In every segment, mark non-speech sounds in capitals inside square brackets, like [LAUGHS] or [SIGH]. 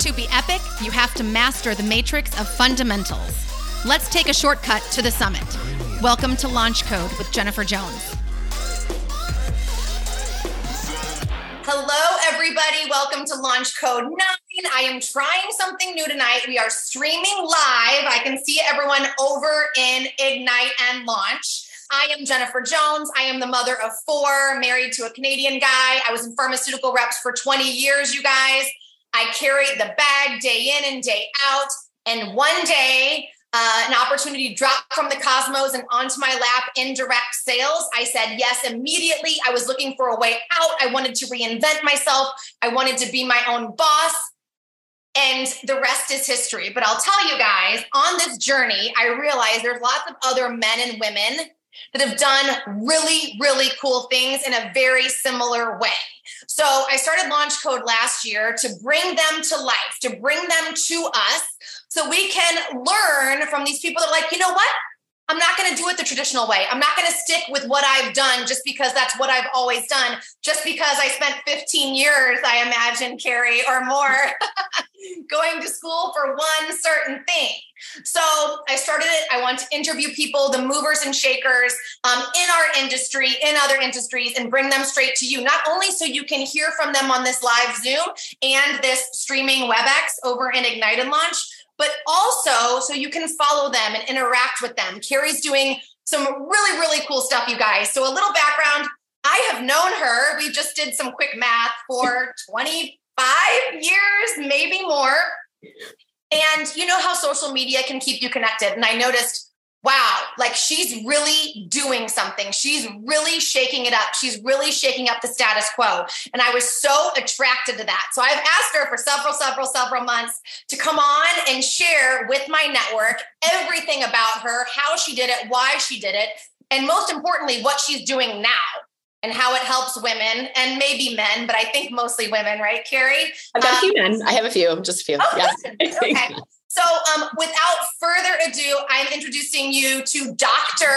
to be epic, you have to master the matrix of fundamentals. Let's take a shortcut to the summit. Welcome to Launch Code with Jennifer Jones. Hello, everybody. Welcome to Launch Code 9. I am trying something new tonight. We are streaming live. I can see everyone over in Ignite and Launch. I am Jennifer Jones. I am the mother of four, married to a Canadian guy. I was in pharmaceutical reps for 20 years, you guys. I carried the bag day in and day out. And one day, uh, an opportunity dropped from the cosmos and onto my lap in direct sales. I said yes immediately. I was looking for a way out. I wanted to reinvent myself. I wanted to be my own boss. And the rest is history. But I'll tell you guys, on this journey, I realized there's lots of other men and women that have done really, really cool things in a very similar way. So I started Launch Code last year to bring them to life, to bring them to us so we can learn from these people that are like, you know what? I'm not going to do it the traditional way. I'm not going to stick with what I've done just because that's what I've always done. Just because I spent 15 years, I imagine, Carrie, or more, [LAUGHS] going to school for one certain thing. So I started it. I want to interview people, the movers and shakers um, in our industry, in other industries, and bring them straight to you. Not only so you can hear from them on this live Zoom and this streaming WebEx over in Ignite and Launch, but also so you can follow them and interact with them. Carrie's doing some really, really cool stuff, you guys. So, a little background I have known her, we just did some quick math for [LAUGHS] 25 years, maybe more. And you know how social media can keep you connected. And I noticed wow, like she's really doing something. She's really shaking it up. She's really shaking up the status quo. And I was so attracted to that. So I've asked her for several, several, several months to come on and share with my network everything about her, how she did it, why she did it, and most importantly, what she's doing now. And how it helps women and maybe men, but I think mostly women, right, Carrie? I've got um, a few men. I have a few, just a few. Oh, yeah. [LAUGHS] okay. So, um, without further ado, I'm introducing you to Dr.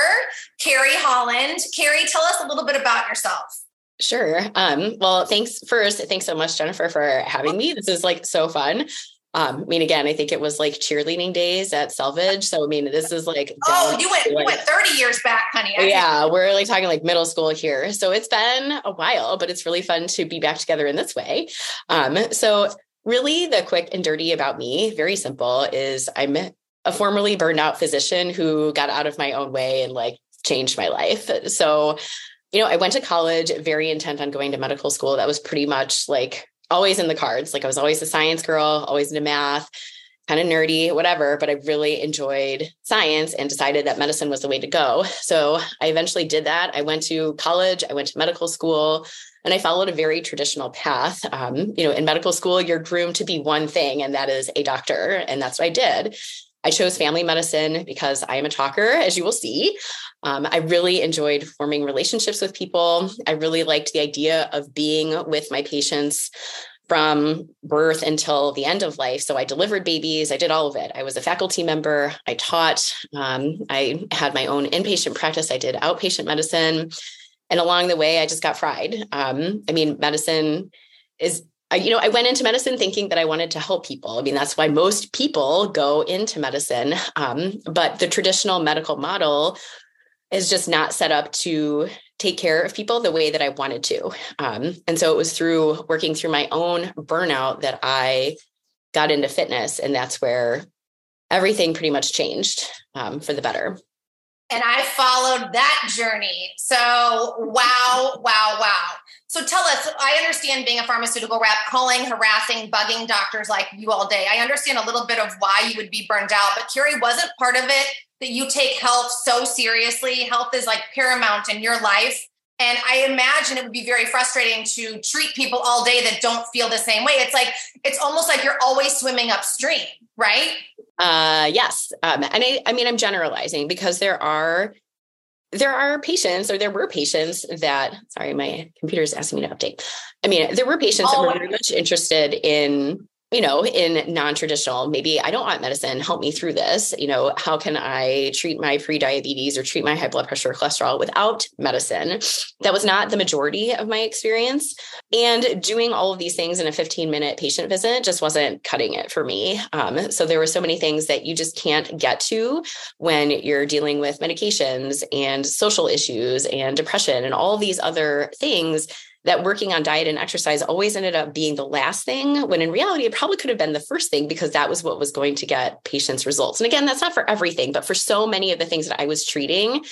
Carrie Holland. Carrie, tell us a little bit about yourself. Sure. Um, well, thanks first. Thanks so much, Jennifer, for having me. This is like so fun. Um, I mean, again, I think it was like cheerleading days at Selvage. So, I mean, this is like oh, you went, you went 30 years back, honey. I yeah, we're like talking like middle school here. So it's been a while, but it's really fun to be back together in this way. Um, so really the quick and dirty about me, very simple, is I'm a formerly burned out physician who got out of my own way and like changed my life. So, you know, I went to college very intent on going to medical school. That was pretty much like always in the cards. Like I was always a science girl, always into math, kind of nerdy, whatever, but I really enjoyed science and decided that medicine was the way to go. So I eventually did that. I went to college, I went to medical school, and I followed a very traditional path. Um, you know, in medical school, you're groomed to be one thing, and that is a doctor. And that's what I did. I chose family medicine because I am a talker, as you will see. Um, I really enjoyed forming relationships with people. I really liked the idea of being with my patients from birth until the end of life. So I delivered babies, I did all of it. I was a faculty member, I taught, um, I had my own inpatient practice, I did outpatient medicine. And along the way, I just got fried. Um, I mean, medicine is you know, I went into medicine thinking that I wanted to help people. I mean, that's why most people go into medicine. Um, but the traditional medical model is just not set up to take care of people the way that I wanted to. Um, and so it was through working through my own burnout that I got into fitness. And that's where everything pretty much changed um, for the better and I followed that journey. So, wow, wow, wow. So, tell us I understand being a pharmaceutical rep, calling, harassing, bugging doctors like you all day. I understand a little bit of why you would be burned out, but Carrie wasn't part of it that you take health so seriously. Health is like paramount in your life. And I imagine it would be very frustrating to treat people all day that don't feel the same way. It's like, it's almost like you're always swimming upstream, right? Uh, yes. Um, and I, I mean, I'm generalizing because there are there are patients or there were patients that sorry my computer is asking me to update i mean there were patients oh, that were very much interested in you know, in non-traditional, maybe I don't want medicine, help me through this. You know, how can I treat my pre-diabetes or treat my high blood pressure or cholesterol without medicine? That was not the majority of my experience. And doing all of these things in a 15 minute patient visit just wasn't cutting it for me. Um, so there were so many things that you just can't get to when you're dealing with medications and social issues and depression and all these other things that working on diet and exercise always ended up being the last thing when in reality it probably could have been the first thing because that was what was going to get patients results. And again that's not for everything but for so many of the things that i was treating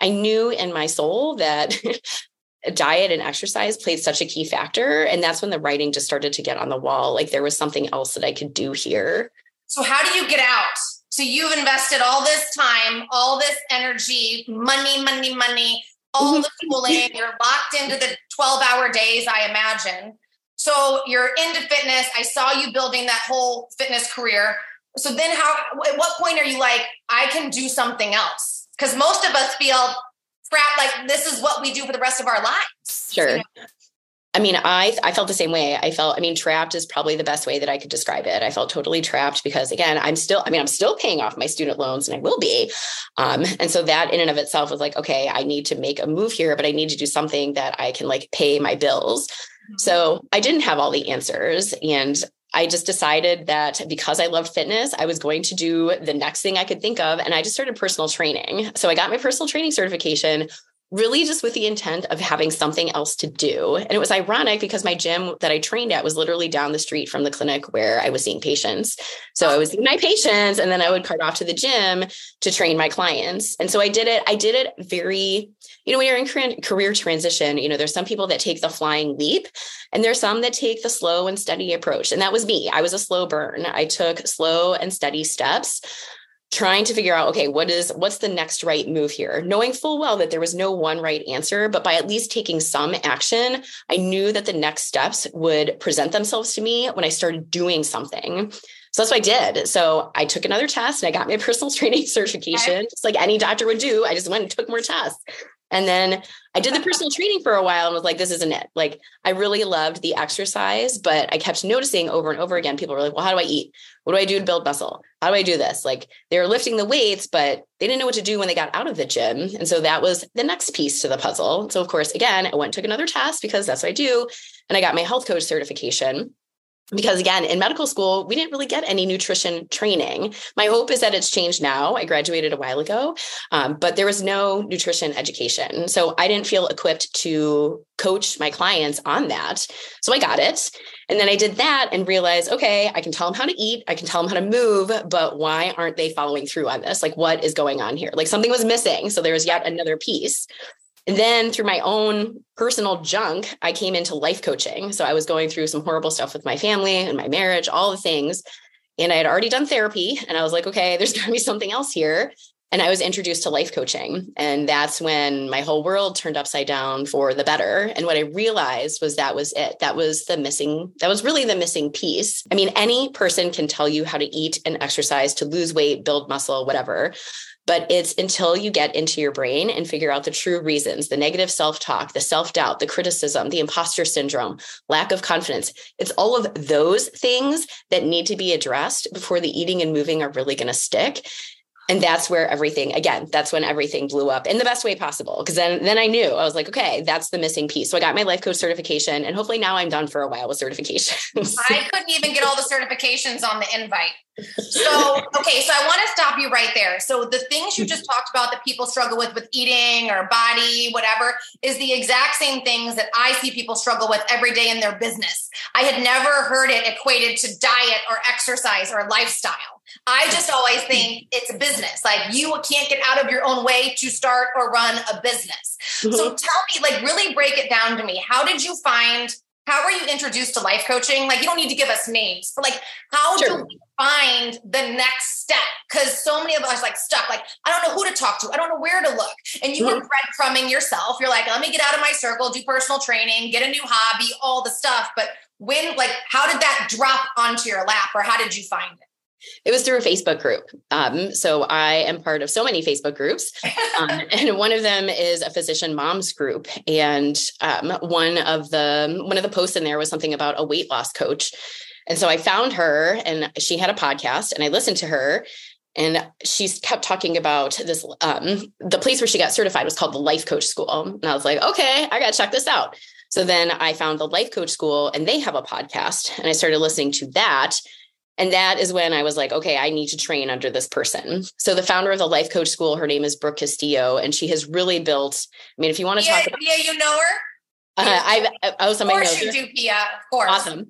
i knew in my soul that [LAUGHS] diet and exercise played such a key factor. And that's when the writing just started to get on the wall like there was something else that i could do here. So how do you get out? So you've invested all this time all this energy money money money all mm-hmm. the schooling, you're locked into the 12 hour days, I imagine. So you're into fitness. I saw you building that whole fitness career. So then how at what point are you like, I can do something else? Because most of us feel crap like this is what we do for the rest of our lives. Sure. You know? I mean, I I felt the same way. I felt, I mean, trapped is probably the best way that I could describe it. I felt totally trapped because again, I'm still, I mean, I'm still paying off my student loans and I will be. Um, and so that in and of itself was like, okay, I need to make a move here, but I need to do something that I can like pay my bills. Mm-hmm. So I didn't have all the answers. And I just decided that because I loved fitness, I was going to do the next thing I could think of. And I just started personal training. So I got my personal training certification really just with the intent of having something else to do. And it was ironic because my gym that I trained at was literally down the street from the clinic where I was seeing patients. So I was seeing my patients and then I would cart off to the gym to train my clients. And so I did it, I did it very, you know, when you're in career transition, you know, there's some people that take the flying leap and there's some that take the slow and steady approach. And that was me. I was a slow burn. I took slow and steady steps trying to figure out okay what is what's the next right move here knowing full well that there was no one right answer but by at least taking some action i knew that the next steps would present themselves to me when i started doing something so that's what I did. So I took another test and I got my [LAUGHS] personal training certification, okay. just like any doctor would do. I just went and took more tests. And then I did the [LAUGHS] personal training for a while and was like, this isn't it. Like, I really loved the exercise, but I kept noticing over and over again, people were like, well, how do I eat? What do I do to build muscle? How do I do this? Like, they were lifting the weights, but they didn't know what to do when they got out of the gym. And so that was the next piece to the puzzle. So, of course, again, I went took another test because that's what I do. And I got my health coach certification because again in medical school we didn't really get any nutrition training. My hope is that it's changed now. I graduated a while ago um, but there was no nutrition education. So i didn't feel equipped to coach my clients on that. So i got it. And then i did that and realized okay i can tell them how to eat i can tell them how to move but why aren't they following through on this? Like what is going on here? Like something was missing. So there was yet another piece and then through my own personal junk, I came into life coaching. So I was going through some horrible stuff with my family and my marriage, all the things. And I had already done therapy. And I was like, okay, there's [LAUGHS] going to be something else here. And I was introduced to life coaching. And that's when my whole world turned upside down for the better. And what I realized was that was it. That was the missing, that was really the missing piece. I mean, any person can tell you how to eat and exercise to lose weight, build muscle, whatever. But it's until you get into your brain and figure out the true reasons the negative self talk, the self doubt, the criticism, the imposter syndrome, lack of confidence. It's all of those things that need to be addressed before the eating and moving are really going to stick and that's where everything again that's when everything blew up in the best way possible. Because then then i knew i was like okay that's the missing piece. So i got my life coach certification and hopefully now i'm done for a while with certifications. [LAUGHS] I couldn't even get all the certifications on the invite. So okay so i want to stop you right there. So the things you just talked about that people struggle with with eating or body whatever is the exact same things that i see people struggle with every day in their business. I had never heard it equated to diet or exercise or lifestyle I just always think it's a business. Like you can't get out of your own way to start or run a business. Mm-hmm. So tell me, like, really break it down to me. How did you find? How were you introduced to life coaching? Like, you don't need to give us names, but like, how sure. do we find the next step? Because so many of us like stuck. Like, I don't know who to talk to. I don't know where to look. And you mm-hmm. were breadcrumbing yourself. You're like, let me get out of my circle, do personal training, get a new hobby, all the stuff. But when, like, how did that drop onto your lap, or how did you find it? It was through a Facebook group. Um, so I am part of so many Facebook groups. Um, [LAUGHS] and one of them is a physician moms group. And um, one of the one of the posts in there was something about a weight loss coach. And so I found her and she had a podcast and I listened to her and she kept talking about this um, the place where she got certified was called the life coach school and i was like okay i gotta check this out so then i found the life coach school and they have a podcast and i started listening to that and that is when I was like, okay, I need to train under this person. So the founder of the life coach school, her name is Brooke Castillo, and she has really built. I mean, if you want to yeah, talk, about, yeah, you know her. Uh, I've oh, somebody knows. of course knows you her. do, Pia. Of course. Awesome.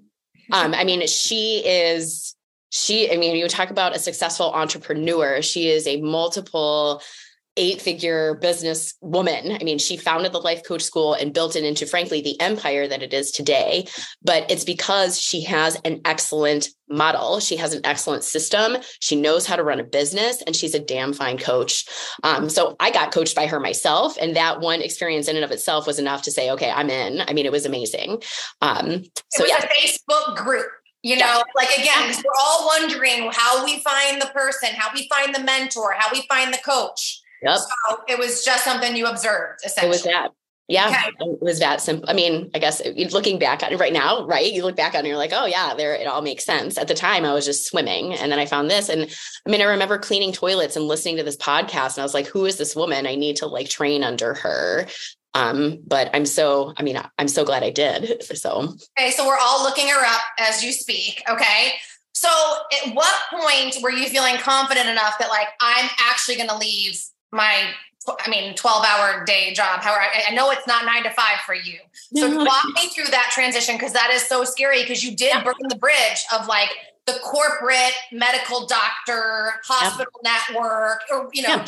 Um, I mean, she is. She, I mean, you talk about a successful entrepreneur. She is a multiple eight figure business woman. I mean, she founded the Life Coach School and built it into, frankly, the empire that it is today. But it's because she has an excellent model. She has an excellent system. She knows how to run a business and she's a damn fine coach. Um, so I got coached by her myself. And that one experience in and of itself was enough to say, okay, I'm in. I mean, it was amazing. Um, so yeah. Facebook group. You know, Yeah. like again, we're all wondering how we find the person, how we find the mentor, how we find the coach. Yep. So it was just something you observed, essentially. It was that. Yeah, Okay. it was that simple. I mean, I guess looking back on it right now, right? You look back on it, you're like, oh yeah, there it all makes sense. At the time, I was just swimming, and then I found this, and I mean, I remember cleaning toilets and listening to this podcast, and I was like, who is this woman? I need to like train under her. Um, but I'm so, I mean, I'm so glad I did. [LAUGHS] So Okay, so we're all looking her up as you speak. Okay. So at what point were you feeling confident enough that like I'm actually going to leave my, I mean, 12 hour day job? However, I, I know it's not nine to five for you. So No. walk me through that transition because that is so scary because you did burn the bridge of like the corporate medical doctor hospital network or you know Yeah.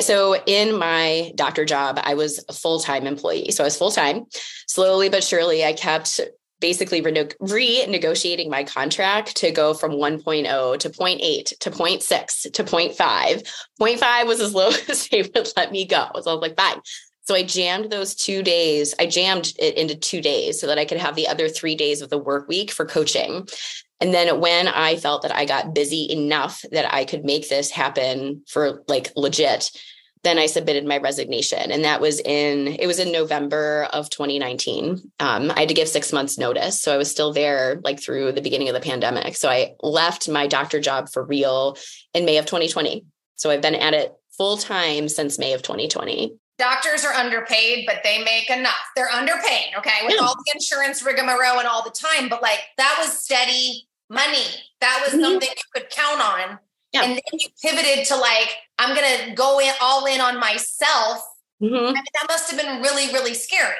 So in my doctor job, I was a full-time employee. So I was full-time. Slowly but surely, I kept basically rene- renegotiating my contract to go from 1.0 to 0.8 to 0.6 to 0.5. 0.5 was as low [LAUGHS] as they would let me go. So I was like, fine. So I jammed those two days. I jammed it into two days so that I could have the other three days of the work week for coaching. And then when I felt that I got busy enough that I could make this happen for like legit, then I submitted my resignation. And that was in, it was in November of 2019. Um, I had to give six months notice. So I was still there like through the beginning of the pandemic. So I left my doctor job for real in May of 2020. So I've been at it full time since May of 2020. doctors are underpaid, but they make enough. They're underpaid, okay, with Yeah. all the insurance rigmarole and all the time. But like that was steady money. That was Mhm. something you could. Yeah. And then you pivoted to like, I'm gonna go in all in on myself. Mhm. I mean, that must have been really, really scary.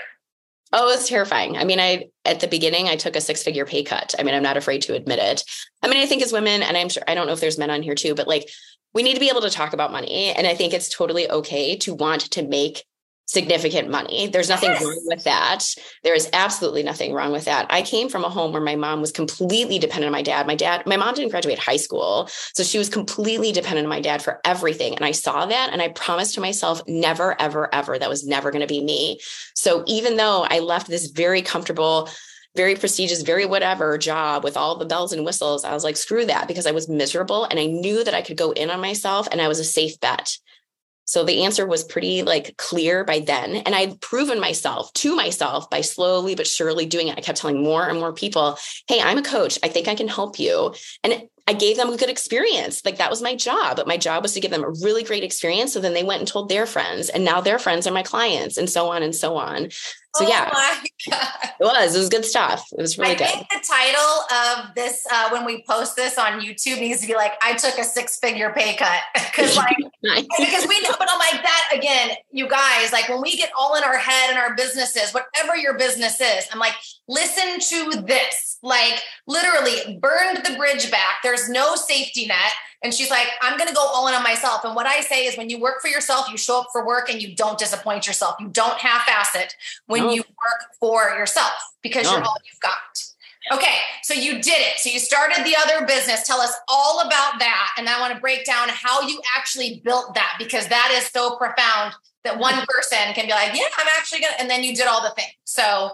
Oh, it's terrifying. I mean, I at the beginning I took a six-figure pay cut. I mean, I'm not afraid to admit it. I mean, I think as women, and I'm sure I don't know if there's men on here too, but like we need to be able to talk about money. And I think it's totally okay to want to make significant money. There's nothing Yes. wrong with that. There is absolutely nothing wrong with that. I came from a home where my mom was completely dependent on my dad. My dad, my mom didn't graduate high school. So she was completely dependent on my dad for everything. And I saw that and I promised to myself, never, ever, ever, that was never going to be me. So even though I left this very comfortable, very prestigious, very whatever job with all the bells and whistles, I was like, screw that because I was miserable and I knew that I could go in on myself and I was a safe bet. So the answer was pretty like clear by then. And I'd proven myself to myself by slowly but surely doing it. I kept telling more and more people, hey, I'm a coach. I think I can help you. And I gave them a good experience. Like that was my job. But my job was to give them a really great experience. So then they went and told their friends, and now their friends are my clients, and so on and so on. So oh yeah, my [LAUGHS] God. it was. It was good stuff. It was really I good. I think the title of this, uh, when we post this on YouTube, needs to be like, I took a six figure pay cut. [LAUGHS] Cause like, [LAUGHS] Nice. because we know, but I'm like that again, you guys, like when we get all in our head and our businesses, whatever your business is, I'm like, listen to this. Like literally burned the bridge back. There's no safety net. And she's like, I'm going to go all in on myself. And what I say is when you work for yourself, you show up for work and you don't disappoint yourself. You don't half ass it when No. you work for yourself because you're all you've got. Okay, so you did it. So you started the other business. Tell us all about that. And I want to break down how you actually built that because that is so profound that one [LAUGHS] person can be like, yeah, I'm actually going to, and then you did all the things. So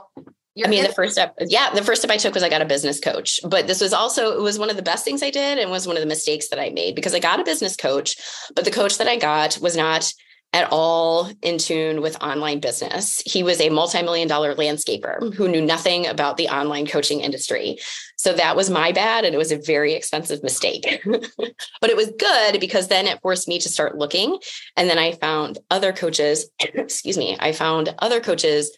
you're I mean, in- the first step, yeah, the first step I took was I got a business coach. But this was also, it was one of the best things I did and was one of the mistakes that I made because I got a business coach, but the coach that I got was not at all in tune with online business. He was a multi-million dollar landscaper who knew nothing about the online coaching industry. So that was my bad and it was a very expensive mistake. [LAUGHS] but it was good because then it forced me to start looking and then I found other coaches, [CLEARS THROAT] excuse me, I found other coaches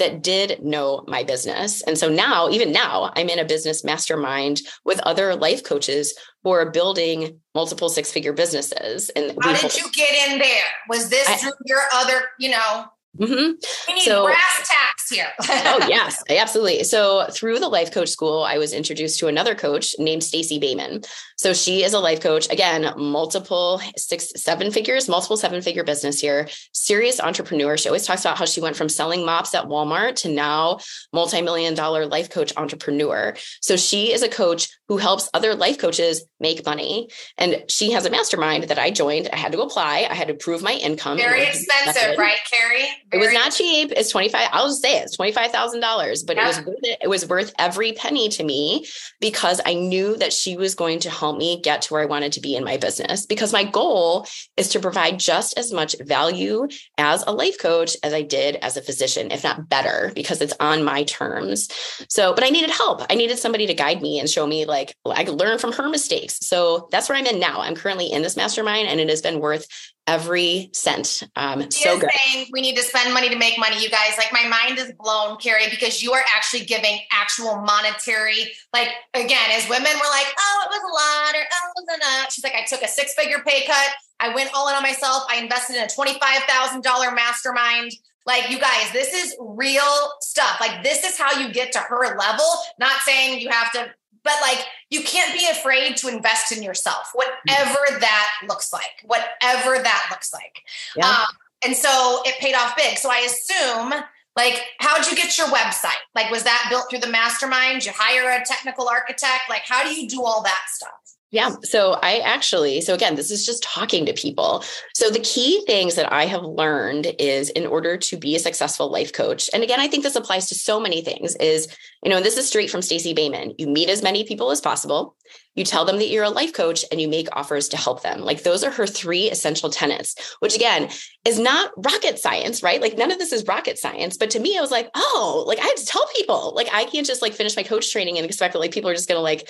that did know my business. And so now, even now, I'm in a business mastermind with other life coaches who are building multiple six figure businesses. And how did you get in there? Was this I, through your other, you know, Mm-hmm. We need so, brass tacks here. oh [LAUGHS] yes, absolutely. So through the life coach school, I was introduced to another coach named Stacey Boehman. So she is a life coach. Again, multiple six, seven figures, multiple seven figure business here. Serious entrepreneur. She always talks about how she went from selling mops at Walmart to now multi-million dollar life coach entrepreneur. So she is a coach who helps other life coaches make money. And she has a mastermind that I joined. I had to apply. I had to prove my income. Very expensive, right, Carrie? it was not cheap. It's 25, I'll just say it, it's $25,000, but yeah. it was worth it. It was worth every penny to me because I knew that she was going to help me get to where I wanted to be in my business because my goal is to provide just as much value as a life coach as I did as a physician, if not better, because it's on my terms. So, but I needed help. I needed somebody to guide me and show me like I could learn from her mistakes. So that's where I'm in now. I'm currently in this mastermind and it has been worth every cent. Um, so good. Saying we need to spend money to make money, you guys. Like my mind is blown, Carrie, because you are actually giving actual monetary. Like again, as women, we're like, oh, it was a lot, or oh, it was enough. She's like, I took a six figure pay cut. I went all in on myself. I invested in a twenty five thousand dollar mastermind. Like you guys, this is real stuff. Like this is how you get to her level. Not saying you have to but like you can't be afraid to invest in yourself whatever that looks like whatever that looks like. Yeah. um, and so it paid off big. So i assume like how'd you get your website? Like was that built through the mastermind? You hire a technical architect? Like how do you do all that stuff yeah. So I actually, so again, this is just talking to people. So the key things that I have learned is in order to be a successful life coach, and again, I think this applies to so many things, is, you know, this is straight from Stacey Boehman. You meet as many people as possible. You tell them that you're a life coach and you make offers to help them. Like those are her three essential tenets, which again is not rocket science, right? Like none of this is rocket science. But to me, I was like, oh, like I have to tell people, like I can't just like finish my coach training and expect that like people are just gonna like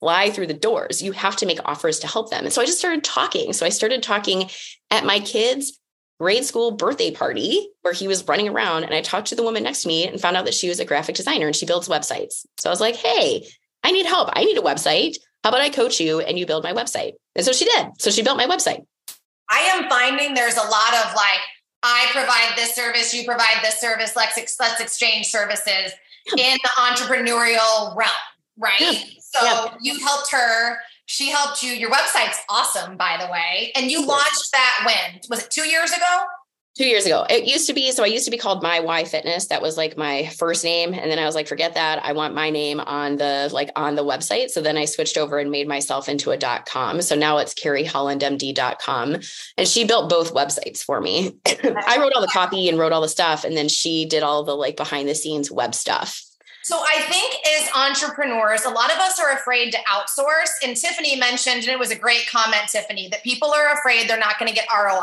fly through the doors. You have to make offers to help them. And so I just started talking. So I started talking at my kids' grade school birthday party where he was running around. And I talked to the woman next to me and found out that she was a graphic designer and she builds websites. So I was like, hey, I need help. I need a website. How about I coach you and you build my website? And so she did. So she built my website. I am finding there's a lot of like, I provide this service, you provide this service, let's, let's exchange services in the entrepreneurial realm, right? Yeah. So yep. you helped her. She helped you. Your website's awesome, by the way. And you launched that when? Was it two years ago? Two years ago. It used to be, so I used to be called My Y Fitness. That was like my first name. And then I was like, forget that. I want my name on the like on the website. So then I switched over and made myself into a dot com. So now it's carriehollandmd.com. And she built both websites for me. [LAUGHS] I wrote all the copy and wrote all the stuff. And then she did all the like behind the scenes web stuff. So I think as entrepreneurs, a lot of us are afraid to outsource. And Tiffany mentioned, and it was a great comment, Tiffany, that people are afraid they're not going to get ROI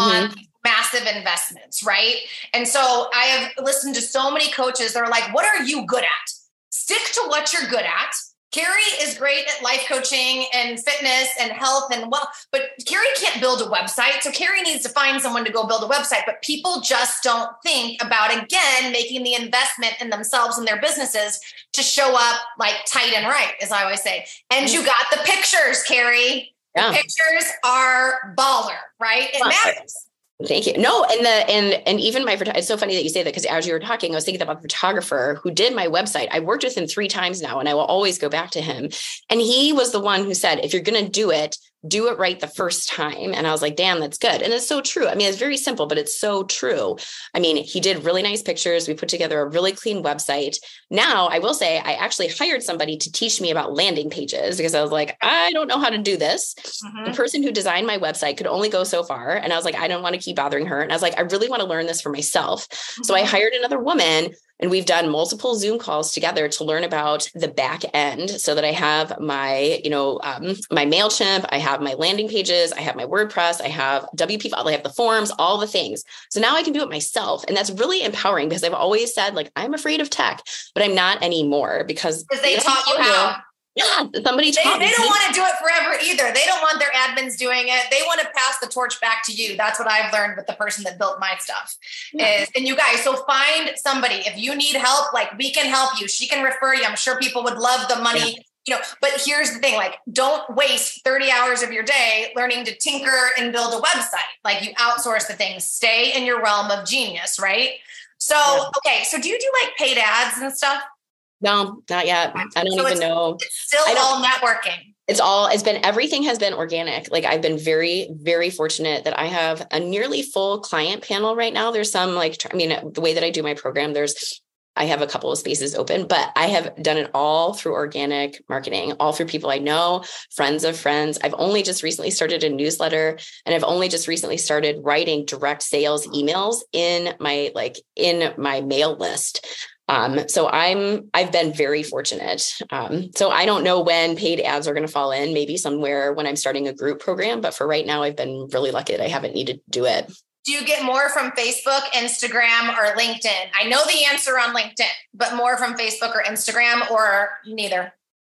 mm-hmm. on massive investments, right? And so I have listened to so many coaches that are like, what are you good at? Stick to what you're good at Carrie is great at life coaching and fitness and health and well, but Carrie can't build a website. So Carrie needs to find someone to go build a website. But people just don't think about again making the investment in themselves and their businesses to show up like tight and right, as I always say. And you mm. got the pictures, Carrie. Yeah. The pictures are baller, right? It matters. Thank you. No, and the and and even my it's so funny that you say that because as you were talking, I was thinking about the photographer who did my website. I worked with him three times now, and I will always go back to him. And he was the one who said, if you're going to do it, do it right the first time. And I was like, damn, that's good. And it's so true. I mean, it's very simple, but it's so true. I mean, he did really nice pictures. We put together a really clean website. Now, I will say, I actually hired somebody to teach me about landing pages because I was like, I don't know how to do this. Mm-hmm. The person who designed my website could only go so far. And I was like, I don't want to keep bothering her. And I was like, I really want to learn this for myself. Mm-hmm. So I mm-hmm. hired another woman And we've done multiple Zoom calls together to learn about the back end so that I have my, you know, um, my MailChimp, I have my landing pages, I have my WordPress, I have WP, I have the forms, all the things. So now I can do it myself. And that's really empowering because I've always said, like, I'm afraid of tech, but I'm not anymore because they taught you how. Yeah, somebody they, they don't want to do it forever either. They don't want their admins doing it. They want to pass the torch back to you. That's what I've learned with the person that built my stuff. Yeah. Is and you guys, so find somebody. If you need help, like we can help you. She can refer you. I'm sure people would love the money. Yeah. You know, but here's the thing: like, don't waste 30 hours of your day learning to tinker and build a website. Like, you outsource the things. Stay in your realm of genius, right? So, yeah. okay. So, do you do like paid ads and stuff? No, not yet. I don't so even know. It's still all networking. It's all, it's been, everything has been organic. Like I've been very, very fortunate that I have a nearly full client panel right now. There's some like, I mean, the way that I do my program, there's, I have a couple of spaces open, but I have done it all through organic marketing, all through people I know, friends of friends. I've only just recently started a newsletter and I've only just recently started writing direct sales emails in my like in my mail list. Um, so I'm I've been very fortunate. Um, so I don't know when paid ads are going to fall in. Maybe somewhere when I'm starting a group program, but for right now, I've been really lucky that I haven't needed to do it. Do you get more from Facebook, Instagram, or LinkedIn? I know the answer on LinkedIn, but more from Facebook or Instagram, or neither.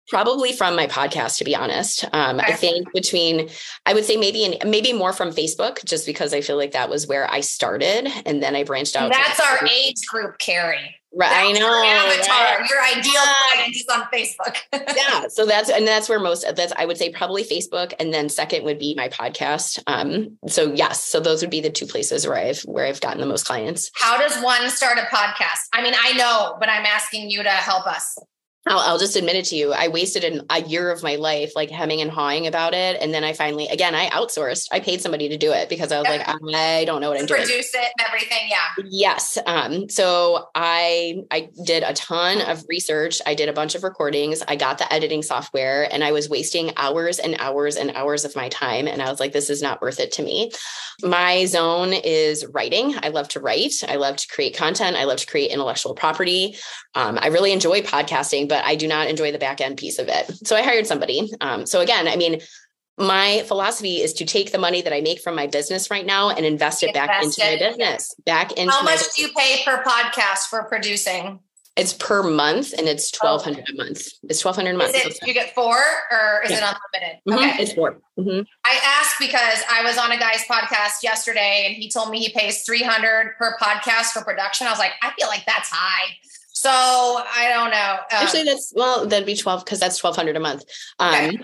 Probably from my podcast, to be honest. Um. I think between, I would say maybe in, maybe more from Facebook, just because I feel like that was where I started, and then I branched out. That's our age group, Carrie. Right, I know. Avatar, right? your ideal client is on Facebook. [LAUGHS] yeah, so that's and that's where most that's I would say probably Facebook, and then second would be my podcast. Um, so yes, so those would be the two places where I've where I've gotten the most clients. How does one start a podcast? I mean, I know, but I'm asking you to help us. I'll, I'll, just admit it to you. I wasted an, a year of my life like hemming and hawing about it. And then I finally, again, I outsourced. I paid somebody to do it because I was yep. like, [LAUGHS] I don't know what I'm doing. Produce it and everything. Yeah. Yes. Um, so I, I did a ton of research. I did a bunch of recordings. I got the editing software and I was wasting hours and hours and hours of my time. And I was like, this is not worth it to me. My zone is writing. I love to write. I love to create content. I love to create intellectual property. Um, I really enjoy podcasting, but but I do not enjoy the back end piece of it. So I hired somebody. Um, so again, I mean, my philosophy is to take the money that I make from my business right now and invest it invest back into it. my business. Back into how much do you pay per podcast for producing? It's per month and it's twelve hundred oh. a month. It's twelve hundred a month. It, you get four or is yeah. it unlimited? Mm-hmm. Okay. It's 4 mm-hmm. I asked because I was on a guy's podcast yesterday and he told me he pays three hundred per podcast for production. I was like, I feel like that's high. So I don't know. Um, Actually, that's well, that'd be twelve because that's twelve hundred a month. Um, okay.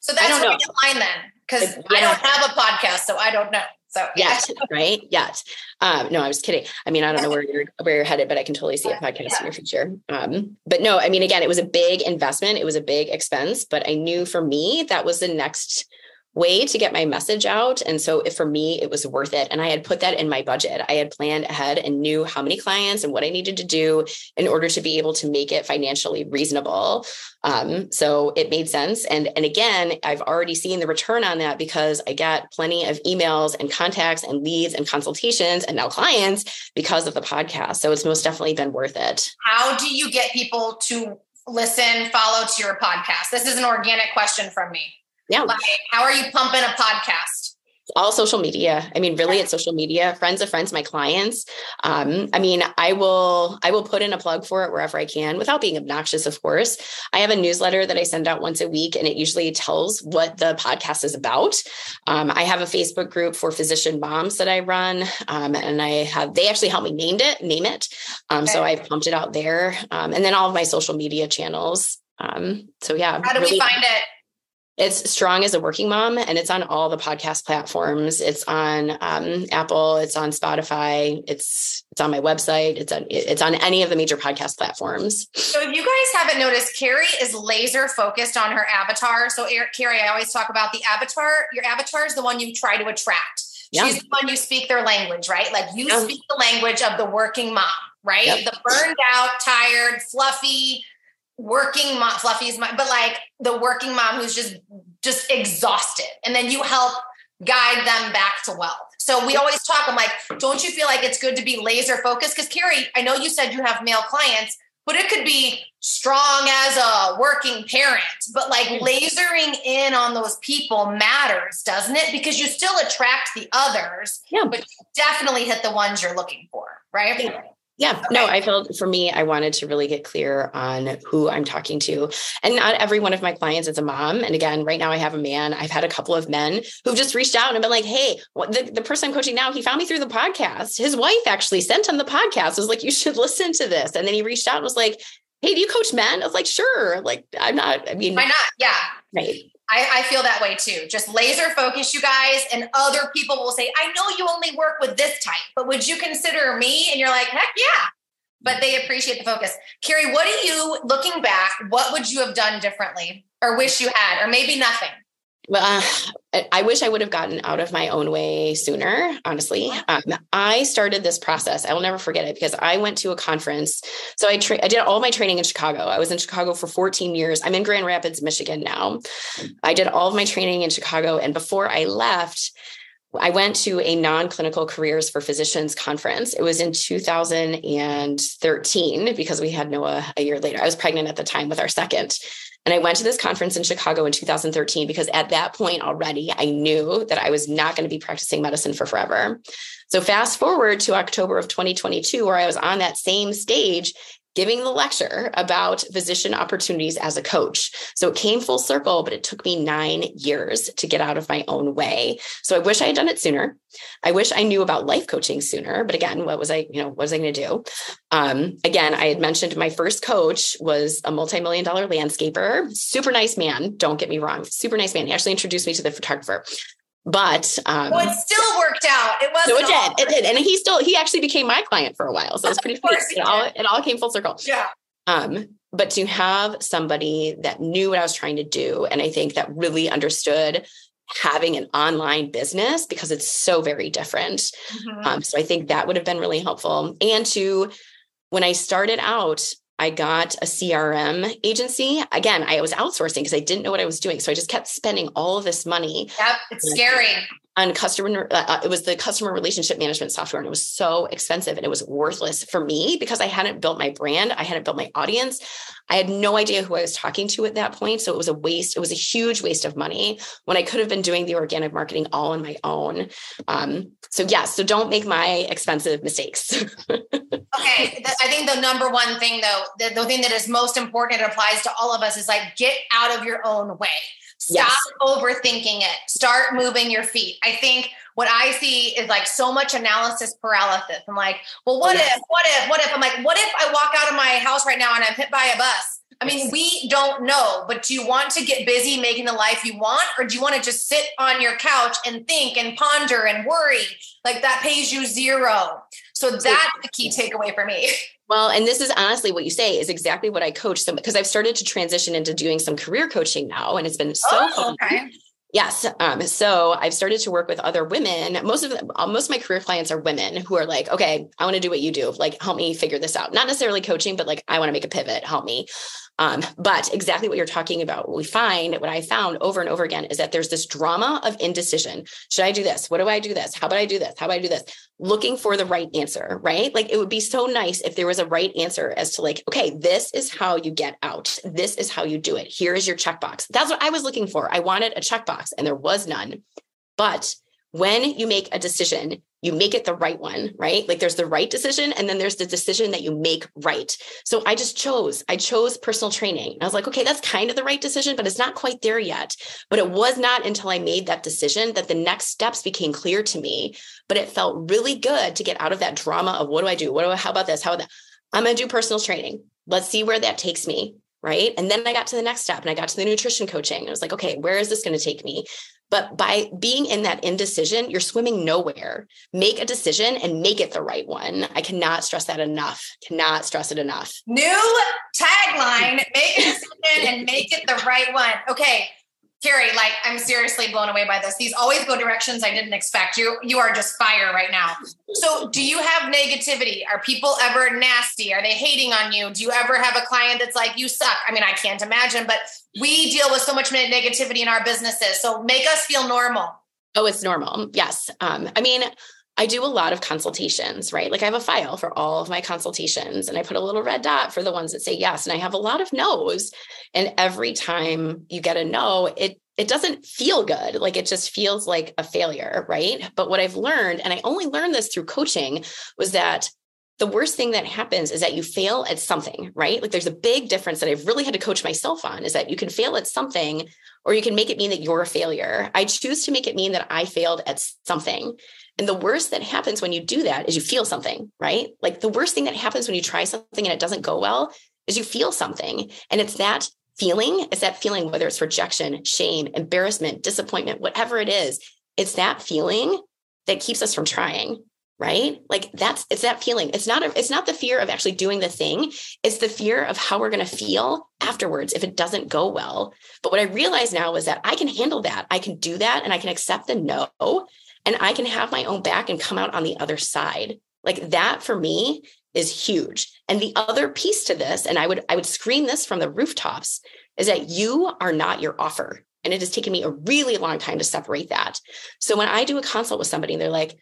So that's we get line then, because yeah. I don't have a podcast, so I don't know. So yet, right? Yet. Um, no, I was kidding. I mean, I don't know where you're where you're headed, but I can totally see a podcast yeah. in your future. Um, but no, I mean, again, it was a big investment. It was a big expense, but I knew for me that was the next way to get my message out. And so for me, it was worth it. And I had put that in my budget. I had planned ahead and knew how many clients and what I needed to do in order to be able to make it financially reasonable. Um, so it made sense. And, and again, I've already seen the return on that because I get plenty of emails and contacts and leads and consultations and now clients because of the podcast. So it's most definitely been worth it. How do you get people to listen, follow to your podcast? This is an organic question from me. Yeah. Like, how are you pumping a podcast? all social media. I mean really it's social media. Friends of friends my clients. Um, i mean i will i will put in a plug for it wherever i can without being obnoxious of course. I have a newsletter that i send out once a week and it usually tells what the podcast is about. Um, i have a facebook group for physician moms that i run um, and i have they actually helped me named it name it. Um, okay. so i pumped it out there. Um, and then all of my social media channels. Um, so yeah how do really- we find it it's strong as a working mom and it's on all the podcast platforms it's on um, apple it's on spotify it's it's on my website it's on it's on any of the major podcast platforms so if you guys haven't noticed carrie is laser focused on her avatar so carrie i always talk about the avatar your avatar is the one you try to attract yeah. she's the one you speak their language right like you yeah. speak the language of the working mom right yep. the burned out tired fluffy working mom fluffy's mom but like the working mom who's just just exhausted and then you help guide them back to wealth So we always talk, I'm like, don't you feel like it's good to be laser focused? Because Carrie, I know you said you have male clients, but it could be strong as a working parent. But like lasering in on those people matters, doesn't it? Because you still attract the others, yeah. but you definitely hit the ones you're looking for, right? Yeah. Yeah, okay. no, I felt for me, I wanted to really get clear on who I'm talking to. And not every one of my clients is a mom. And again, right now I have a man. I've had a couple of men who've just reached out and been like, hey, what, the, the person I'm coaching now, he found me through the podcast. His wife actually sent him the podcast, was like, you should [LAUGHS] listen to this. And then he reached out and was like, hey, do you coach men? I was like, sure. Like, I'm not, I mean, why not? Yeah. Right. I, I, feel that way too. Just laser focus, you guys, and other people will say, I know you only work with this type, but would you consider me? And you're like, heck yeah. But they appreciate the focus. Carrie, what do you, looking back, what would you have done differently or wish you had, or maybe nothing? Well, uh, I wish I would have gotten out of my own way sooner, honestly. Um, I started this process. I will never forget it because I went to a conference. So I, tra- I did all my training in Chicago. I was in Chicago for 14 years. I'm in Grand Rapids, Michigan now. I did all of my training in Chicago. And before I left, I went to a non clinical careers for physicians conference. It was in 2013 because we had Noah a year later. I was pregnant at the time with our second. And I went to this conference in Chicago in 2013 because at that point already, I knew that I was not going to be practicing medicine for forever. So, fast forward to October of 2022, where I was on that same stage giving the lecture about physician opportunities as a coach. So it came full circle, but it took me nine years to get out of my own way. So I wish I had done it sooner. I wish I knew about life coaching sooner. But again, what was I, you know, what was I going to do? Um, again, I had mentioned my first coach was a multi-million dollar landscaper, super nice man. Don't get me wrong, super nice man. He actually introduced me to the photographer. But um, well, it still worked out. It was. So it did. It did, and he still he actually became my client for a while. So it was pretty cool. It all it all came full circle. Yeah. Um, but to have somebody that knew what I was trying to do, and I think that really understood having an online business because it's so very different. Mm-hmm. Um, so I think that would have been really helpful. And to when I started out, I got a CRM agency. Again, I was outsourcing because I didn't know what I was doing. So I just kept spending all of this money. Yep, it's scary. On customer, uh, uh, it was the customer relationship management software, and it was so expensive and it was worthless for me because I hadn't built my brand, I hadn't built my audience. I had no idea who I was talking to at that point. So it was a waste. It was a huge waste of money when I could have been doing the organic marketing all on my own. Um, so, yeah, so don't make my expensive mistakes. [LAUGHS] okay. I think the number one thing, though, the, the thing that is most important, it applies to all of us, is like get out of your own way. Stop yes. overthinking it. Start moving your feet. I think what I see is like so much analysis paralysis. I'm like, well, what yes. if, what if, what if? I'm like, what if I walk out of my house right now and I'm hit by a bus? I mean, we don't know, but do you want to get busy making the life you want, or do you want to just sit on your couch and think and ponder and worry? Like that pays you zero. So that's the key takeaway for me. [LAUGHS] Well, and this is honestly what you say is exactly what I coach some because I've started to transition into doing some career coaching now, and it's been so oh, fun. Okay. Yes. Um, so I've started to work with other women. Most of uh, most of my career clients are women who are like, okay, I want to do what you do. Like, help me figure this out. Not necessarily coaching, but like, I want to make a pivot. Help me. Um, but exactly what you're talking about, what we find, what I found over and over again is that there's this drama of indecision. Should I do this? What do I do this? How about I do this? How about I do this? Looking for the right answer, right? Like it would be so nice if there was a right answer as to like, okay, this is how you get out. This is how you do it. Here is your checkbox. That's what I was looking for. I wanted a checkbox and there was none. But when you make a decision, you make it the right one, right? Like there's the right decision and then there's the decision that you make right. So I just chose, I chose personal training. And I was like, okay, that's kind of the right decision, but it's not quite there yet. But it was not until I made that decision that the next steps became clear to me. But it felt really good to get out of that drama of what do I do? What do I, how about this? How about that? I'm going to do personal training. Let's see where that takes me. Right. And then I got to the next step and I got to the nutrition coaching. I was like, okay, where is this going to take me? But by being in that indecision, you're swimming nowhere. Make a decision and make it the right one. I cannot stress that enough. Cannot stress it enough. New tagline make a decision and make it the right one. Okay. Carrie, like I'm seriously blown away by this. These always go directions I didn't expect. You you are just fire right now. So, do you have negativity? Are people ever nasty? Are they hating on you? Do you ever have a client that's like you suck? I mean, I can't imagine, but we deal with so much negativity in our businesses. So, make us feel normal. Oh, it's normal. Yes. Um, I mean, I do a lot of consultations, right? Like I have a file for all of my consultations and I put a little red dot for the ones that say yes. And I have a lot of no's. And every time you get a no, it it doesn't feel good. Like it just feels like a failure, right? But what I've learned, and I only learned this through coaching, was that the worst thing that happens is that you fail at something, right? Like there's a big difference that I've really had to coach myself on is that you can fail at something or you can make it mean that you're a failure. I choose to make it mean that I failed at something. And the worst that happens when you do that is you feel something, right? Like the worst thing that happens when you try something and it doesn't go well is you feel something. And it's that feeling, it's that feeling, whether it's rejection, shame, embarrassment, disappointment, whatever it is, it's that feeling that keeps us from trying right? Like that's it's that feeling. It's not a, it's not the fear of actually doing the thing. It's the fear of how we're going to feel afterwards if it doesn't go well. But what i realize now is that i can handle that. I can do that and i can accept the no and i can have my own back and come out on the other side. Like that for me is huge. And the other piece to this and i would i would scream this from the rooftops is that you are not your offer. And it has taken me a really long time to separate that. So when i do a consult with somebody and they're like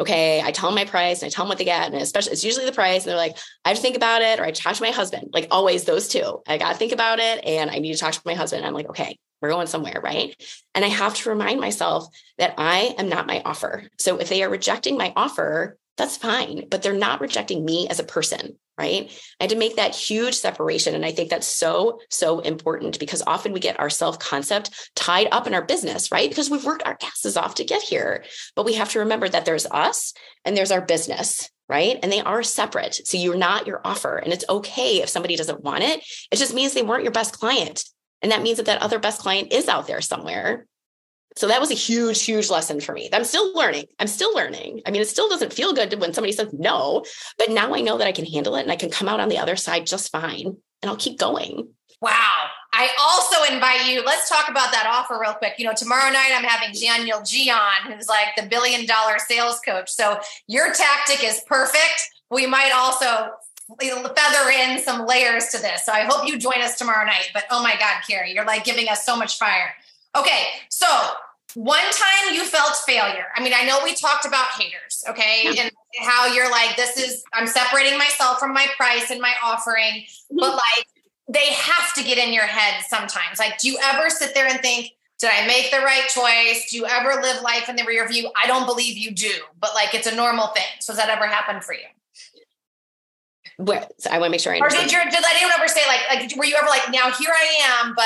okay, I tell them my price and I tell them what they get. And especially it's usually the price. And they're like, I have to think about it or I talk to my husband. Like always those two. I gotta think about it and I need to talk to my husband. I'm like, okay, we're going somewhere, right? And I have to remind myself that I am not my offer. So if they are rejecting my offer, that's fine, but they're not rejecting me as a person right? I had to make that huge separation. And I think that's so, so important because often we get our self concept tied up in our business, right? Because we've worked our asses off to get here. But we have to remember that there's us and there's our business. Right. And they are separate. So you're not your offer. And it's okay if somebody doesn't want it. It just means they weren't your best client. And that means that that other best client is out there somewhere so that was a huge, huge lesson for me. I'm still learning. I'm still learning. I mean, it still doesn't feel good when somebody says no, but now I know that I can handle it and I can come out on the other side just fine and I'll keep going. Wow. I also invite you, let's talk about that offer real quick. You know, tomorrow night I'm having Daniel G on, who's like the billion dollar sales coach. So your tactic is perfect. We might also feather in some layers to this. So I hope you join us tomorrow night. But oh my God, Carrie, you're like giving us so much fire. Okay, so one time you felt failure. I mean, I know we talked about haters, okay, yeah. and how you're like, this is, I'm separating myself from my price and my offering, mm-hmm. but like, they have to get in your head sometimes. Like, do you ever sit there and think, did I make the right choice? Do you ever live life in the rear view? I don't believe you do, but like, it's a normal thing. So, has that ever happened for you? So I want to make sure I understand. Or did, your, did anyone ever say, like, like, were you ever like, now here I am, but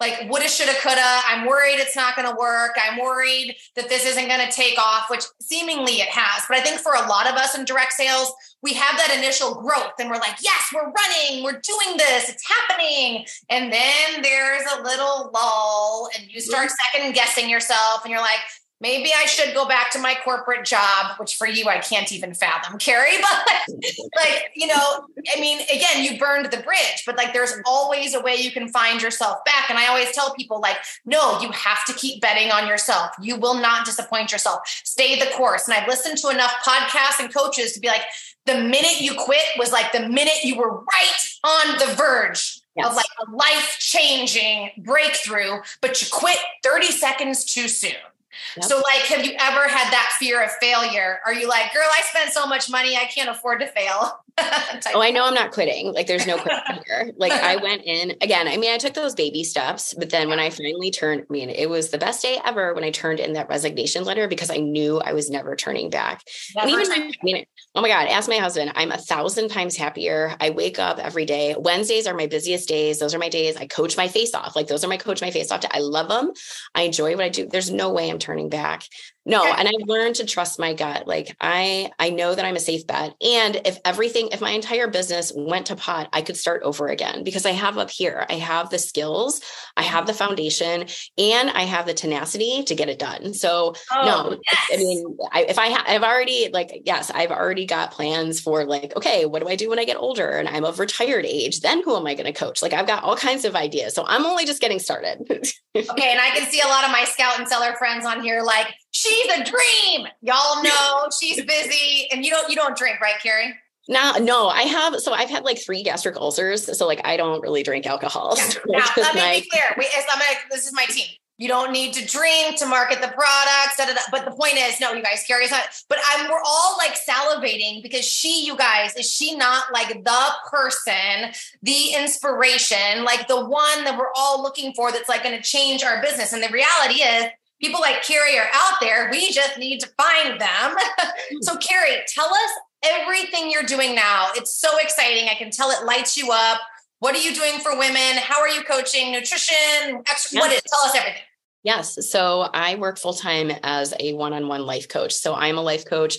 like woulda, shoulda, coulda. I'm worried it's not going to work. I'm worried that this isn't going to take off, which seemingly it has. But I think for a lot of us in direct sales, we have that initial growth and we're like, yes, we're running, we're doing this, it's happening. And then there's a little lull and you start second guessing yourself and you're like, maybe I should go back to my corporate job, which for you, I can't even fathom, Carrie. [LAUGHS] But like, you know, I mean, again, you burned the bridge, but like there's always a way you can find yourself back. And I always tell people, like, no, you have to keep betting on yourself. You will not disappoint yourself. Stay the course. And I've listened to enough podcasts and coaches to be like, the minute you quit was like the minute you were right on the verge yes. of like a life changing breakthrough, but you quit 30 seconds too soon. Yep. So, like, have you ever had that fear of failure? Are you like, girl, I spent so much money, I can't afford to fail? [LAUGHS] oh, I know I'm not quitting. Like, there's no quitting [LAUGHS] here. Like, I went in again. I mean, I took those baby steps, but then when I finally turned, I mean, it was the best day ever when I turned in that resignation letter because I knew I was never turning back. Never and even, I mean, oh my God, ask my husband. I'm a thousand times happier. I wake up every day. Wednesdays are my busiest days. Those are my days. I coach my face off. Like, those are my coach my face off. I love them. I enjoy what I do. There's no way I'm turning back no and i've learned to trust my gut. Like i i know that i'm a safe bet. And if everything if my entire business went to pot i could start over again because i have up here i have the skills i have the foundation and i have the tenacity to get it done. So oh, no yes. i mean I, if i ha- i've already like yes i've already got plans for like okay what do i do when i get older? And i'm of retired age. Then who am i going to coach? Like i've got all kinds of ideas. So i'm only just getting started. [LAUGHS] Okay and i can see a lot of my Scout and Cellar friends on here like she's a dream. Y'all know she's busy, and you don't you don't drink, right, Carrie? No, no, I have. So I've had like three gastric ulcers. So like I don't really drink alcohol. Yeah. now, let me my, be clear. We, I'm gonna, this is my team. you don't need to drink to market the products. Da, da, da. But the point is, no, you guys, Carrie's not. But I'm we're all like salivating because she, you guys, is she not like the person, the inspiration, like the one that we're all looking for that's like going to change our business? And the reality is, people like Carrie are out there. We just need to find them. [LAUGHS] so, Carrie, tell us everything you're doing now. It's so exciting. I can tell it lights you up. What are you doing for women? How are you coaching nutrition? Extra, What is? Tell us everything. Yes. So I work full time as a one on one life coach. So I'm a life coach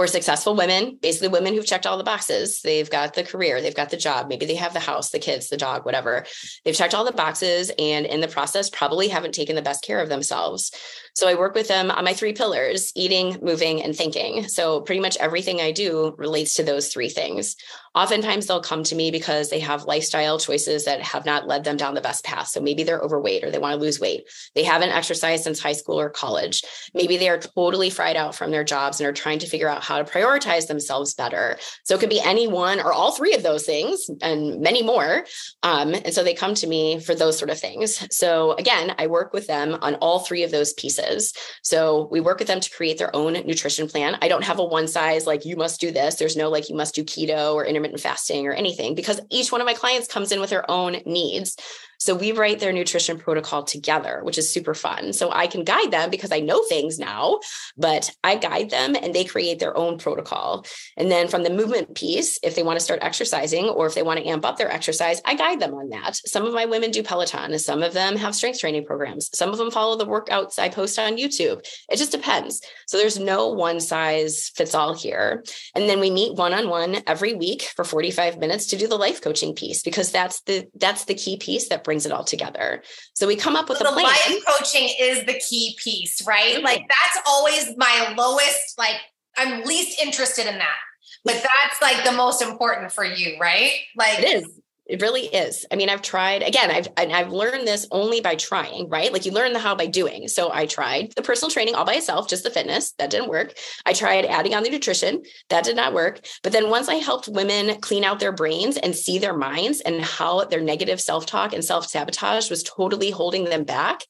for successful women, basically women who've checked all the boxes. They've got the career, they've got the job, maybe they have the house, the kids, the dog, whatever. They've checked all the boxes and in the process probably haven't taken the best care of themselves. So I work with them on my three pillars eating, moving, and thinking. So pretty much everything I do relates to those three things. Oftentimes they'll come to me because they have lifestyle choices that have not led them down the best path. So maybe they're overweight or they want to lose weight. They haven't exercised since high school or college. Maybe they are totally fried out from their jobs and are trying to figure out how to prioritize themselves better. So it could be any one or all three of those things and many more. Um, and so they come to me for those sort of things. So again, I work with them on all three of those pieces. So we work with them to create their own nutrition plan. I don't have a one size like you must do this. There's no like you must do keto or intermittent fasting or anything because each one of my clients comes in with their own needs. So we write their nutrition protocol together, which is super fun. So I can guide them because I know things now, but I guide them and they create their own protocol. And then from the movement piece, if they want to start exercising or if they want to amp up their exercise, I guide them on that. Some of my women do Peloton, some of them have strength training programs, some of them follow the workouts I post on YouTube. It just depends. So there's no one size fits all here. And then we meet one on one every week for 45 minutes to do the life coaching piece because that's the that's the key piece that brings it all together. So we come up with so a plan. Life coaching is the key piece, right? Mm-hmm. Like that's always my lowest, like I'm least interested in that. But that's like the most important for you, right? Like it is. It really is. I mean, I've tried again, I've I've learned this only by trying, right? Like you learn the how by doing. So I tried the personal training all by itself, just the fitness, that didn't work. I tried adding on the nutrition, that did not work. But then once I helped women clean out their brains and see their minds and how their negative self-talk and self-sabotage was totally holding them back,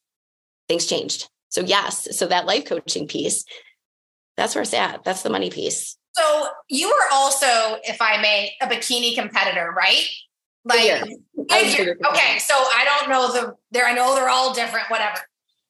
things changed. So yes, so that life coaching piece, that's where it's at. That's the money piece. So you were also, if I may, a bikini competitor, right? Like, okay, so I don't know the there. I know they're all different, whatever.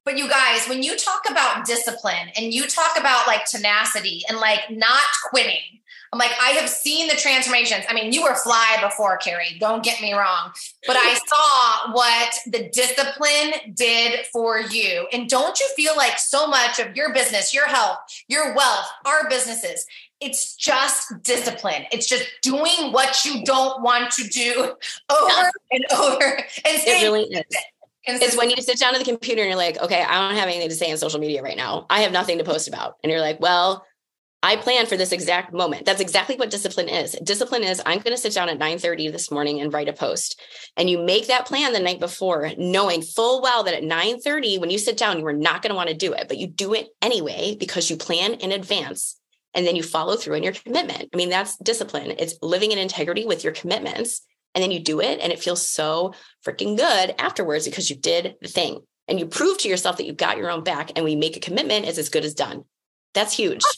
But you guys, when you talk about discipline and you talk about like tenacity and like not quitting, I'm like, I have seen the transformations. I mean, you were fly before, Carrie, don't get me wrong. But I [LAUGHS] saw what the discipline did for you. And don't you feel like so much of your business, your health, your wealth, our businesses it's just discipline. It's just doing what you don't want to do [LAUGHS] over and over. And it really is. It's when you sit down at the computer and you're like, okay, I don't have anything to say on social media right now. I have nothing to post about. And you're like, well, I plan for this exact moment. That's exactly what discipline is. Discipline is I'm going to sit down at 9:30 this morning and write a post. And you make that plan the night before, knowing full well that at 9:30 when you sit down you are not going to want to do it, but you do it anyway because you plan in advance and then you follow through on your commitment. I mean, that's discipline. It's living in integrity with your commitments. And then you do it and it feels so freaking good afterwards because you did the thing and you prove to yourself that you got your own back. And we make a commitment is as good as done. That's huge. [LAUGHS]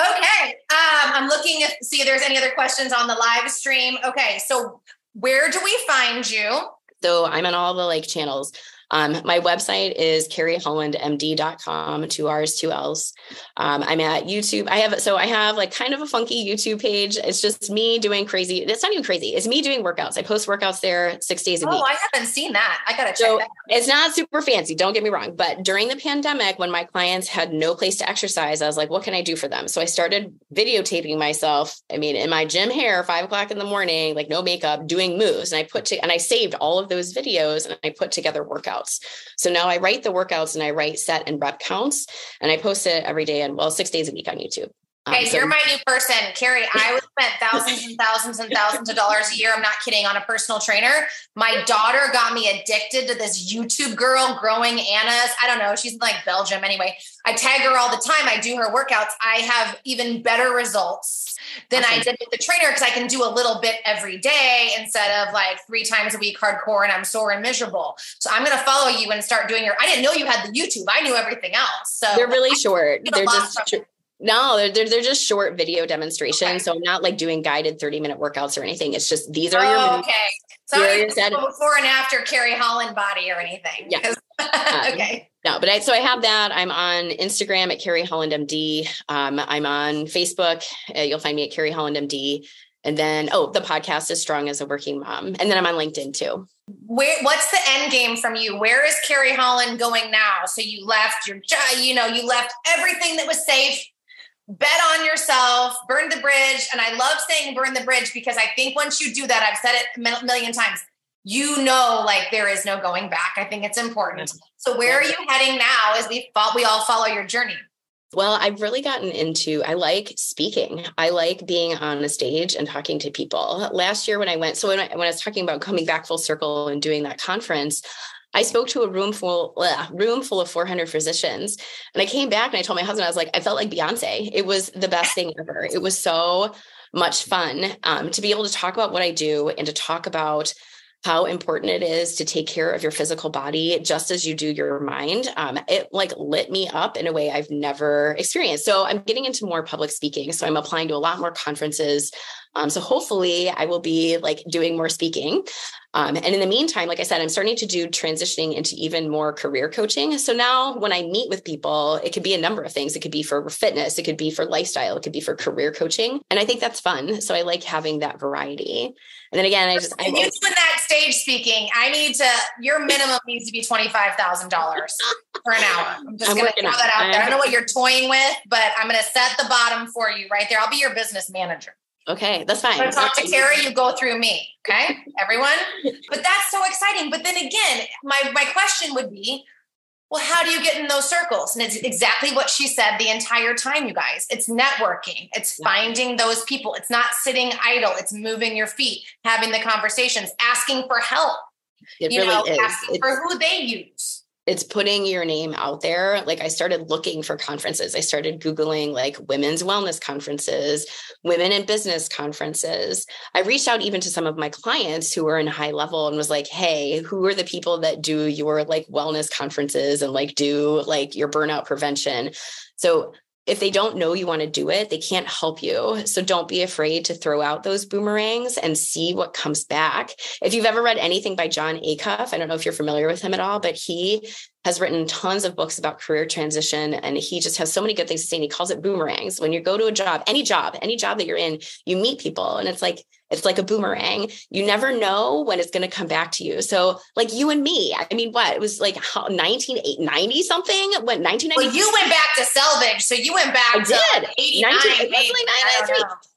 Okay. Um, I'm looking to see if there's any other questions on the live stream. Okay. So where do we find you? So I'm on all the like channels. Um, my website is carriehollandmd.com, two R's, two L's. Um, I'm at YouTube. I have, so I have like kind of a funky YouTube page. It's just me doing crazy. It's not even crazy. It's me doing workouts. I post workouts there six days a oh, week. Oh, I haven't seen that. I got to check so It's not super fancy. Don't get me wrong. But during the pandemic, when my clients had no place to exercise, I was like, what can I do for them? So I started videotaping myself. I mean, in my gym hair, five o'clock in the morning, like no makeup, doing moves. And I put to, and I saved all of those videos and I put together workouts workouts. So now I write the workouts and I write set and rep counts and I post it every day and well, six days a week on YouTube. Okay, um, so- you're my new person, Carrie. I would spend thousands and thousands and thousands of dollars a year. I'm not kidding on a personal trainer. My daughter got me addicted to this YouTube girl Growingannanas. I don't know. She's in like Belgium anyway. I tag her all the time. I do her workouts. I have even better results than awesome. I did with the trainer because I can do a little bit every day instead of like three times a week hardcore and I'm sore and miserable. So I'm going to follow you and start doing your. I didn't know you had the YouTube. I knew everything else. So they're really short. They're just. No, they're, they're, just short video demonstrations. Okay. So I'm not like doing guided 30 minute workouts or anything. It's just these are oh, your okay. Sorry, before and after Carrie Holland body or anything. Yeah. [LAUGHS] um, okay. No, but I so I have that. I'm on Instagram at Carrie Holland MD. Um, I'm on Facebook. Uh, you'll find me at Carrie Holland MD. And then, oh, the podcast is strong as a working mom. And then I'm on LinkedIn too. Where, what's the end game from you? Where is Carrie Holland going now? So you left your job, you know, you left everything that was safe bet on yourself, burn the bridge. And I love saying burn the bridge because I think once you do that, I've said it a million times, you know, like there is no going back. I think it's important. So where are you heading now as we we all follow your journey? Well, I've really gotten into, I like speaking. I like being on a stage and talking to people. Last year when I went, so when I, when I was talking about coming back full circle and doing that conference, I spoke to a room full, ugh, room full of 400 physicians. And I came back and I told my husband, I was like, I felt like Beyonce. It was the best thing [LAUGHS] ever. It was so much fun um, to be able to talk about what I do and to talk about how important it is to take care of your physical body just as you do your mind. Um, it like lit me up in a way I've never experienced. So I'm getting into more public speaking. So I'm applying to a lot more conferences. Um, so hopefully I will be like doing more speaking. Um, and in the meantime, like I said, I'm starting to do transitioning into even more career coaching. So now when I meet with people, it could be a number of things. It could be for fitness, it could be for lifestyle, it could be for career coaching. And I think that's fun. So I like having that variety. And then again, I just I you doing that stage speaking. I need to your minimum needs to be twenty five thousand dollars for an hour. I'm just I'm gonna throw that out there. I don't know what you're toying with, but I'm gonna set the bottom for you right there. I'll be your business manager. Okay, that's fine. When talk to Carrie, you go through me. Okay, everyone. [LAUGHS] But that's so exciting. But then again, my my question would be, well, how do you get in those circles? And it's exactly what she said the entire time, you guys. It's networking. It's finding those people. It's not sitting idle. It's moving your feet, having the conversations, asking for help. It you really know, is. asking it's- for who they use it's putting your name out there. Like I started looking for conferences. I started Googling like women's wellness conferences, women in business conferences. I reached out even to some of my clients who were in high level and was like, hey, who are the people that do your like wellness conferences and like do like your burnout prevention? So if they don't know you want to do it, they can't help you. So don't be afraid to throw out those boomerangs and see what comes back. If you've ever read anything by Jon Acuff, I don't know if you're familiar with him at all, but he has written tons of books about career transition and he just has so many good things to say. And he calls it boomerangs. When you go to a job, any job, any job that you're in, you meet people and it's like, it's like a boomerang. You never know when it's going to come back to you. So, like you and me, I mean, what it was like 1990 something? What 1990? Well, you went back to selvage, so you went back. I did. 89, 19,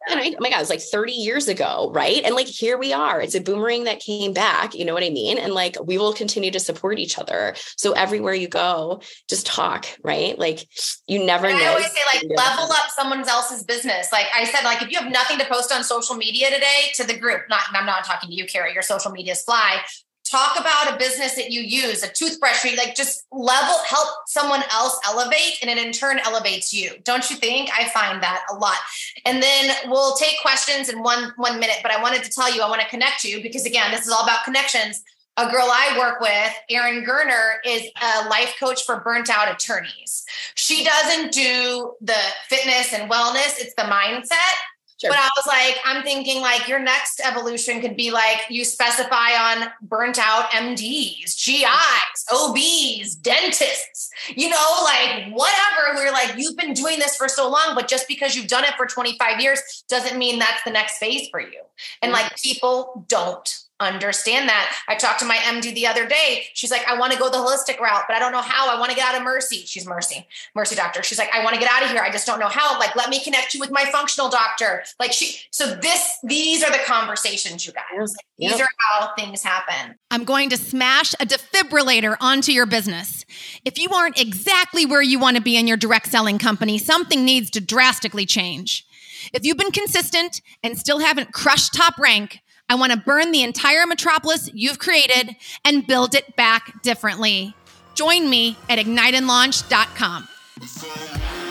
And I, oh my God, it was like 30 years ago, right? And like here we are. It's a boomerang that came back. You know what I mean? And like we will continue to support each other. So everywhere you go, just talk, right? Like you never and know. I always say, like, level up someone else's business. Like I said, like if you have nothing to post on social media today, to the group. Not, I'm not talking to you, Carrie. Your social media's fly. Talk about a business that you use, a toothbrush, like just level, help someone else elevate, and it in turn elevates you. Don't you think? I find that a lot. And then we'll take questions in one one minute. But I wanted to tell you, I want to connect you because again, this is all about connections a girl I work with, Erin Gerner, is a life coach for burnt out attorneys. She doesn't do the fitness and wellness, it's the mindset. Sure. But I was like, I'm thinking like your next evolution could be like you specify on burnt out MDs, GIs, OBs, dentists, you know, like whatever. We're like, you've been doing this for so long, but just because you've done it for 25 years doesn't mean that's the next phase for you. And like people don't understand that. I talked to my MD the other day. She's like, I want to go the holistic route, but I don't know how. I want to get out of Mercy. She's Mercy, Mercy doctor. She's like, I want to get out of here. I just don't know how. Like, let me connect you with my functional doctor. Like she, so this, these are the conversations, you guys. Like, these are how things happen. I'm going to smash a defibrillator onto your business. If you aren't exactly where you want to be in your direct selling company, something needs to drastically change. If you've been consistent and still haven't crushed top rank, I want to burn the entire metropolis you've created and build it back differently. Join me at igniteandlaunch.com.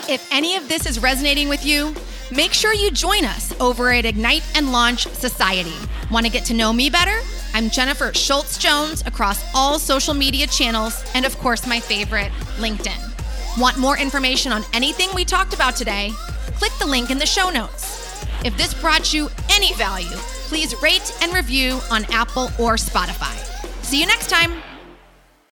If any of this is resonating with you, make sure you join us over at Ignite and Launch Society. Want to get to know me better? I'm Jennifer Schultz Jones across all social media channels and, of course, my favorite, LinkedIn. Want more information on anything we talked about today? Click the link in the show notes. If this brought you any value, please rate and review on Apple or Spotify. See you next time.